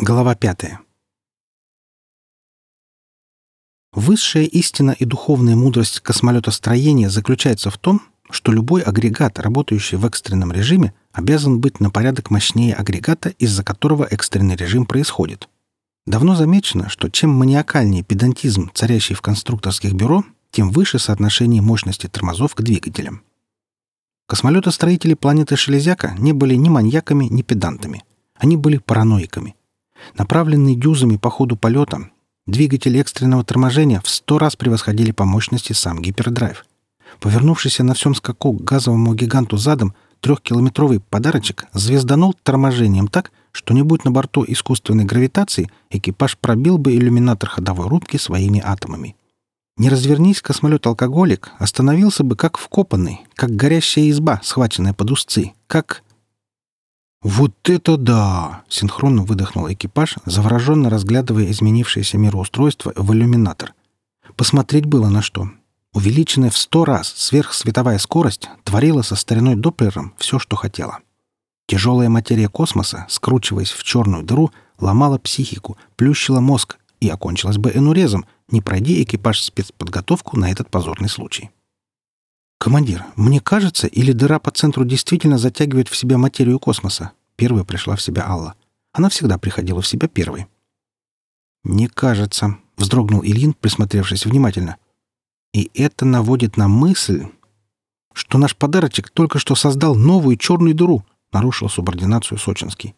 Глава пятая. Высшая истина и духовная мудрость космолетостроения заключается в том, что любой агрегат, работающий в экстренном режиме, обязан быть на порядок мощнее агрегата, из-за которого экстренный режим происходит. Давно замечено, что чем маниакальнее педантизм, царящий в конструкторских бюро, тем выше соотношение мощности тормозов к двигателям. Космолетостроители планеты Шелезяка не были ни маньяками, ни педантами. Они были параноиками. Направленные дюзами по ходу полета, двигатели экстренного торможения в сто раз превосходили по мощности сам гипердрайв. Повернувшийся на всем скаку к газовому гиганту задом, трехкилометровый подарочек звезданул торможением так, что не будь на борту искусственной гравитации, экипаж пробил бы иллюминатор ходовой рубки своими атомами. Не развернись космолет-алкоголик, остановился бы как вкопанный, как горящая изба, схваченная под узцы, как... «Вот это да!» — синхронно выдохнул экипаж, завороженно разглядывая изменившееся мироустройство в иллюминатор. Посмотреть было на что. Увеличенная в сто раз сверхсветовая скорость творила со стариной Доплером все, что хотела. Тяжелая материя космоса, скручиваясь в черную дыру, ломала психику, плющила мозг и окончилась бы энурезом, не пройди экипаж спецподготовку на этот позорный случай. «Командир, мне кажется, или дыра по центру действительно затягивает в себя материю космоса?» Первая пришла в себя Алла. Она всегда приходила в себя первой. «Не кажется», — вздрогнул Ильин, присмотревшись внимательно. «И это наводит на мысль, что наш подарочек только что создал новую черную дыру», — нарушил субординацию Сочинский.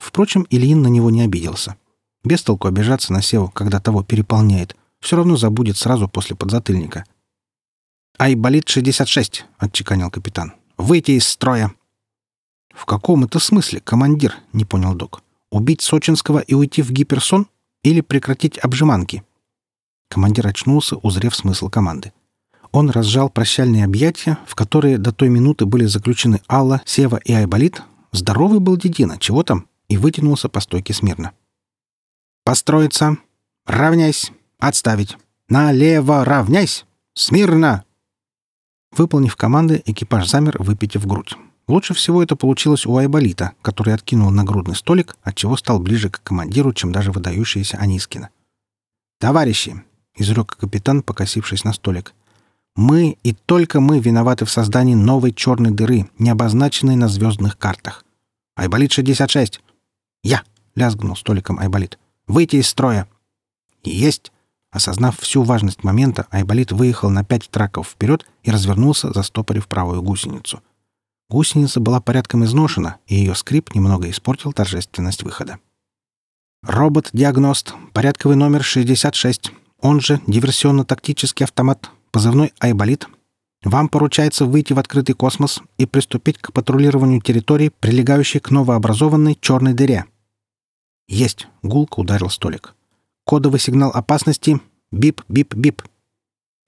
Впрочем, Ильин на него не обиделся. Без толку обижаться на Севу, когда того переполняет. Все равно забудет сразу после подзатыльника — «Айболит 66», — отчеканил капитан. «Выйти из строя». «В каком это смысле, командир?» — не понял док. «Убить Сочинского и уйти в гиперсон? Или прекратить обжиманки?» Командир очнулся, узрев смысл команды. Он разжал прощальные объятия, в которые до той минуты были заключены Алла, Сева и Айболит. Здоровый был Дедина, чего там? И вытянулся по стойке смирно. «Построиться! Равняйсь! Отставить! Налево равняйсь! Смирно! Выполнив команды, экипаж замер, выпитив грудь. Лучше всего это получилось у Айболита, который откинул нагрудный столик, отчего стал ближе к командиру, чем даже выдающийся Анискина. «Товарищи!» — изрек капитан, покосившись на столик. «Мы и только мы виноваты в создании новой черной дыры, не обозначенной на звездных картах. Айболит 66!» «Я!» — лязгнул столиком Айболит. «Выйти из строя!» «Есть!» Осознав всю важность момента, Айболит выехал на пять траков вперед и развернулся, застопорив правую гусеницу. Гусеница была порядком изношена, и ее скрип немного испортил торжественность выхода. «Робот-диагност, порядковый номер 66, он же диверсионно-тактический автомат, позывной «Айболит». Вам поручается выйти в открытый космос и приступить к патрулированию территории, прилегающей к новообразованной черной дыре». «Есть!» — гулко ударил столик. Кодовый сигнал опасности. Бип-бип-бип.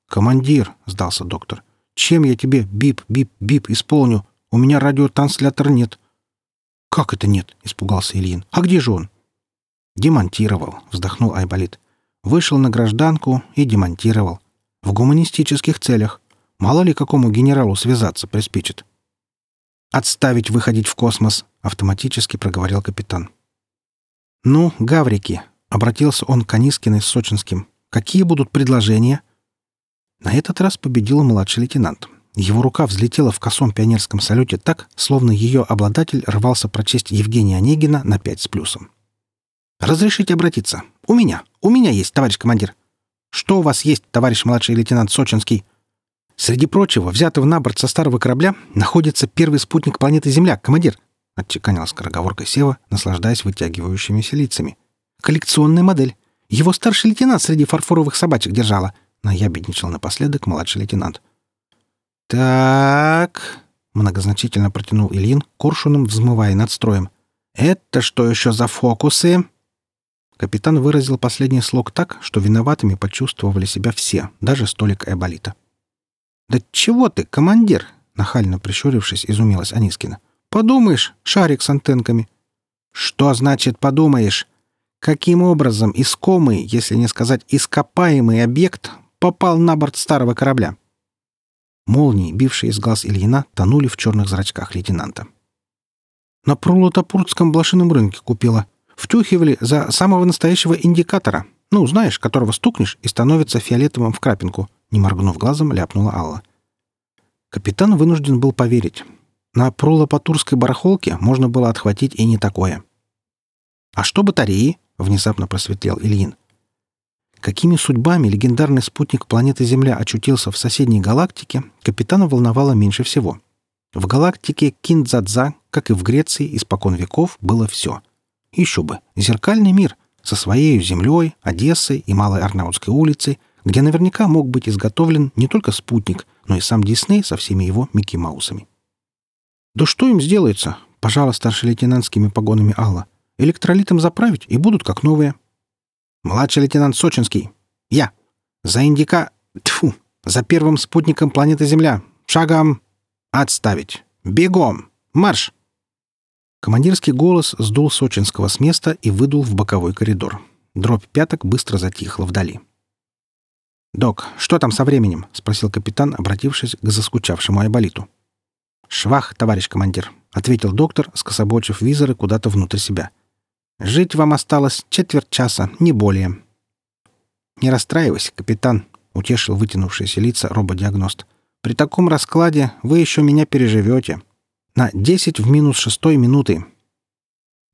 «Командир», — сдался доктор, — «чем я тебе бип-бип-бип исполню? У меня радиотранслятора нет». «Как это нет?» — испугался Ильин. «А где же он?» «Демонтировал», — вздохнул Айболит. «Вышел на гражданку и демонтировал. В гуманистических целях. Мало ли какому генералу связаться приспичит». «Отставить выходить в космос», — автоматически проговорил капитан. «Ну, гаврики, Обратился он к Анискиной с Сочинским. «Какие будут предложения?» На этот раз победил младший лейтенант. Его рука взлетела в косом пионерском салюте так, словно ее обладатель рвался прочесть Евгения Онегина на пять с плюсом. «Разрешите обратиться? У меня. У меня есть, товарищ командир». «Что у вас есть, товарищ младший лейтенант Сочинский?» «Среди прочего, взятого на борт со старого корабля, находится первый спутник планеты Земля, командир», — отчеканил скороговоркой Сева, наслаждаясь вытягивающимися лицами. Коллекционная модель. Его старший лейтенант среди фарфоровых собачек держала. Наябедничал напоследок младший лейтенант. «Так...» — многозначительно протянул Ильин, коршуном взмывая над строем. «Это что еще за фокусы?» Капитан выразил последний слог так, что виноватыми почувствовали себя все, даже столик Эболита. «Да чего ты, командир?» — нахально прищурившись, изумилась Анискина. «Подумаешь, шарик с антенками». «Что значит «подумаешь»? Каким образом искомый, если не сказать ископаемый объект, попал на борт старого корабля? Молнии, бившие из глаз Ильина, тонули в черных зрачках лейтенанта. «На Прулотопуртском блошином рынке купила. Втюхивали за самого настоящего индикатора. Ну, знаешь, которого стукнешь и становится фиолетовым в крапинку. Не моргнув глазом, ляпнула Алла. Капитан вынужден был поверить. На пролопатурской барахолке можно было отхватить и не такое. «А что батареи?» — внезапно просветлел Ильин. Какими судьбами легендарный спутник планеты Земля очутился в соседней галактике, капитана волновало меньше всего. В галактике Киндзадза, как и в Греции, испокон веков было все. Еще бы, зеркальный мир со своей землей, Одессой и Малой Арнаутской улицей, где наверняка мог быть изготовлен не только спутник, но и сам Дисней со всеми его Микки Маусами. «Да что им сделается?» — пожала старшелейтенантскими погонами Алла. «Электролитом заправить, и будут как новые». «Младший лейтенант Сочинский. Я. За индика... Тьфу! За первым спутником планеты Земля. Шагом... Отставить. Бегом! Марш!» Командирский голос сдул Сочинского с места и выдул в боковой коридор. Дробь пяток быстро затихла вдали. «Док, что там со временем?» — спросил капитан, обратившись к заскучавшему Айболиту. «Швах, товарищ командир», — ответил доктор, скособочив визоры куда-то внутрь себя. «Жить вам осталось четверть часа, не более». «Не расстраивайся, капитан», — утешил вытянувшиеся лица рободиагност. «При таком раскладе вы еще меня переживете. На 10 в минус шестой минуты».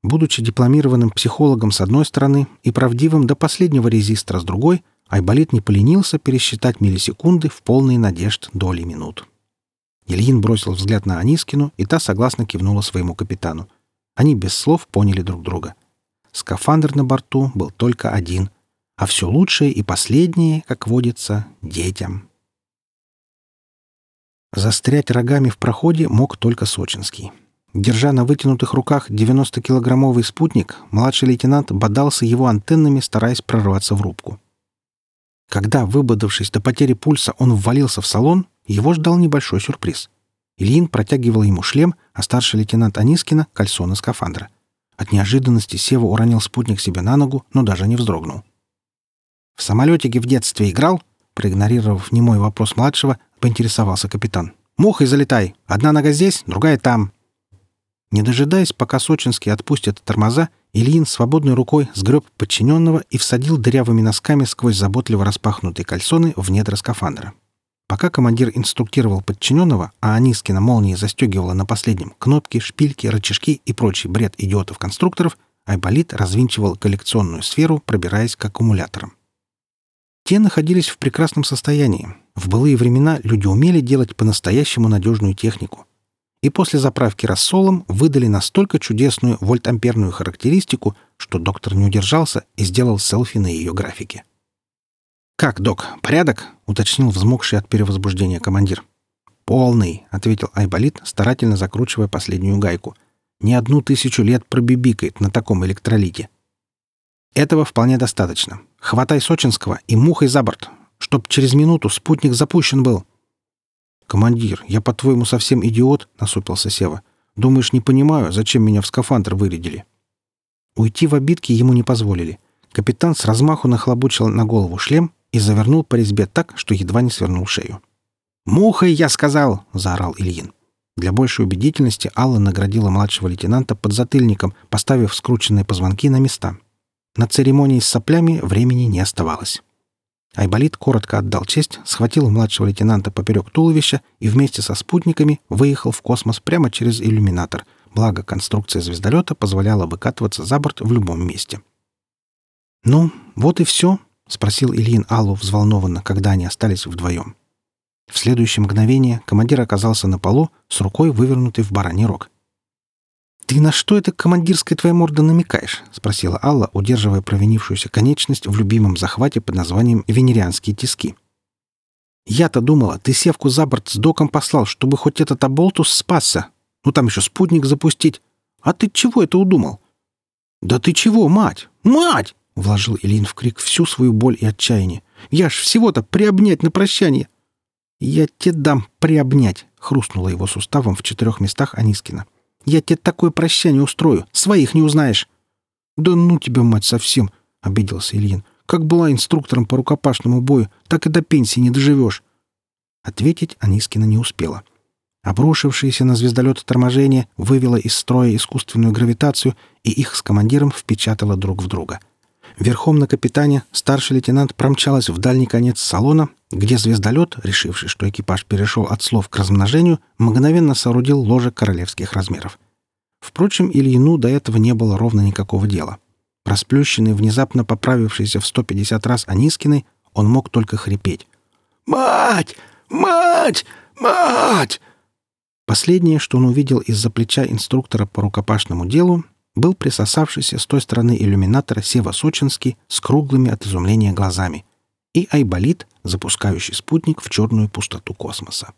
Будучи дипломированным психологом с одной стороны и правдивым до последнего резистора с другой, Айболит не поленился пересчитать миллисекунды в полной надежд доли минут. Ильин бросил взгляд на Анискину, и та согласно кивнула своему капитану. Они без слов поняли друг друга. Скафандр на борту был только один, а все лучшее и последнее, как водится, детям. Застрять рогами в проходе мог только Сочинский. Держа на вытянутых руках 90-килограммовый спутник, младший лейтенант бодался его антеннами, стараясь прорваться в рубку. Когда, выбодавшись до потери пульса, он ввалился в салон, его ждал небольшой сюрприз. Ильин протягивал ему шлем, а старший лейтенант Анискина — кальсоны скафандра. От неожиданности Сева уронил спутник себе на ногу, но даже не вздрогнул. «В самолетике в детстве играл?» Проигнорировав немой вопрос младшего, поинтересовался капитан. «Мухой залетай! Одна нога здесь, другая там!» Не дожидаясь, пока сочинские отпустят тормоза, Ильин свободной рукой сгреб подчиненного и всадил дырявыми носками сквозь заботливо распахнутые кальсоны в недра скафандра. Пока командир инструктировал подчиненного, а Анискина молнией застегивала на последнем кнопки, шпильки, рычажки и прочий бред идиотов-конструкторов, Айболит развинчивал коллекционную сферу, пробираясь к аккумуляторам. Те находились в прекрасном состоянии. В былые времена люди умели делать по-настоящему надежную технику. И после заправки рассолом выдали настолько чудесную вольтамперную характеристику, что доктор не удержался и сделал селфи на ее графике. «Как, док, порядок?» — уточнил взмокший от перевозбуждения командир. «Полный», — ответил Айболит, старательно закручивая последнюю гайку. «Не одну тысячу лет пробибикает на таком электролите». «Этого вполне достаточно. Хватай Сочинского и мухой за борт, чтоб через минуту спутник запущен был». «Командир, я, по-твоему, совсем идиот?» — насупился Сева. «Думаешь, не понимаю, зачем меня в скафандр вырядили?» Уйти в обидки ему не позволили. Капитан с размаху нахлобучил на голову шлем и завернул по резьбе так, что едва не свернул шею. «Мухой, я сказал!» — заорал Ильин. Для большей убедительности Алла наградила младшего лейтенанта подзатыльником, поставив скрученные позвонки на места. На церемонии с соплями времени не оставалось. Айболит коротко отдал честь, схватил младшего лейтенанта поперек туловища и вместе со спутниками выехал в космос прямо через иллюминатор, благо конструкция звездолета позволяла выкатываться за борт в любом месте. «Ну, вот и все», — спросил Ильин Аллу взволнованно, когда они остались вдвоем. В следующее мгновение командир оказался на полу с рукой, вывернутой в бараний рог. «Ты на что это командирская твоя морда намекаешь?» — спросила Алла, удерживая провинившуюся конечность в любимом захвате под названием «Венерианские тиски». «Я-то думала, ты севку за борт с доком послал, чтобы хоть этот оболтус спасся. Ну там еще спутник запустить. А ты чего это удумал?» «Да ты чего, мать? Мать!» Вложил Ильин в крик всю свою боль и отчаяние. «Я ж всего-то приобнять на прощание!» «Я тебе дам приобнять!» — хрустнула его суставом в четырех местах Анискина. «Я тебе такое прощание устрою! Своих не узнаешь!» «Да ну тебя, мать, совсем!» — обиделся Ильин. «Как была инструктором по рукопашному бою, так и до пенсии не доживешь!» Ответить Анискина не успела. Обрушившееся на звездолет торможение вывело из строя искусственную гравитацию, и их с командиром впечатало друг в друга. Верхом на капитане старший лейтенант промчалась в дальний конец салона, где звездолет, решивший, что экипаж перешел от слов к размножению, мгновенно соорудил ложе королевских размеров. Впрочем, Ильину до этого не было ровно никакого дела. Расплющенный, внезапно поправившийся в 150 раз Анискиной, он мог только хрипеть. «Мать! Мать! Мать!» Последнее, что он увидел из-за плеча инструктора по рукопашному делу, был присосавшийся с той стороны иллюминатора Сева Сочинский с круглыми от изумления глазами и Айболит, запускающий спутник в черную пустоту космоса.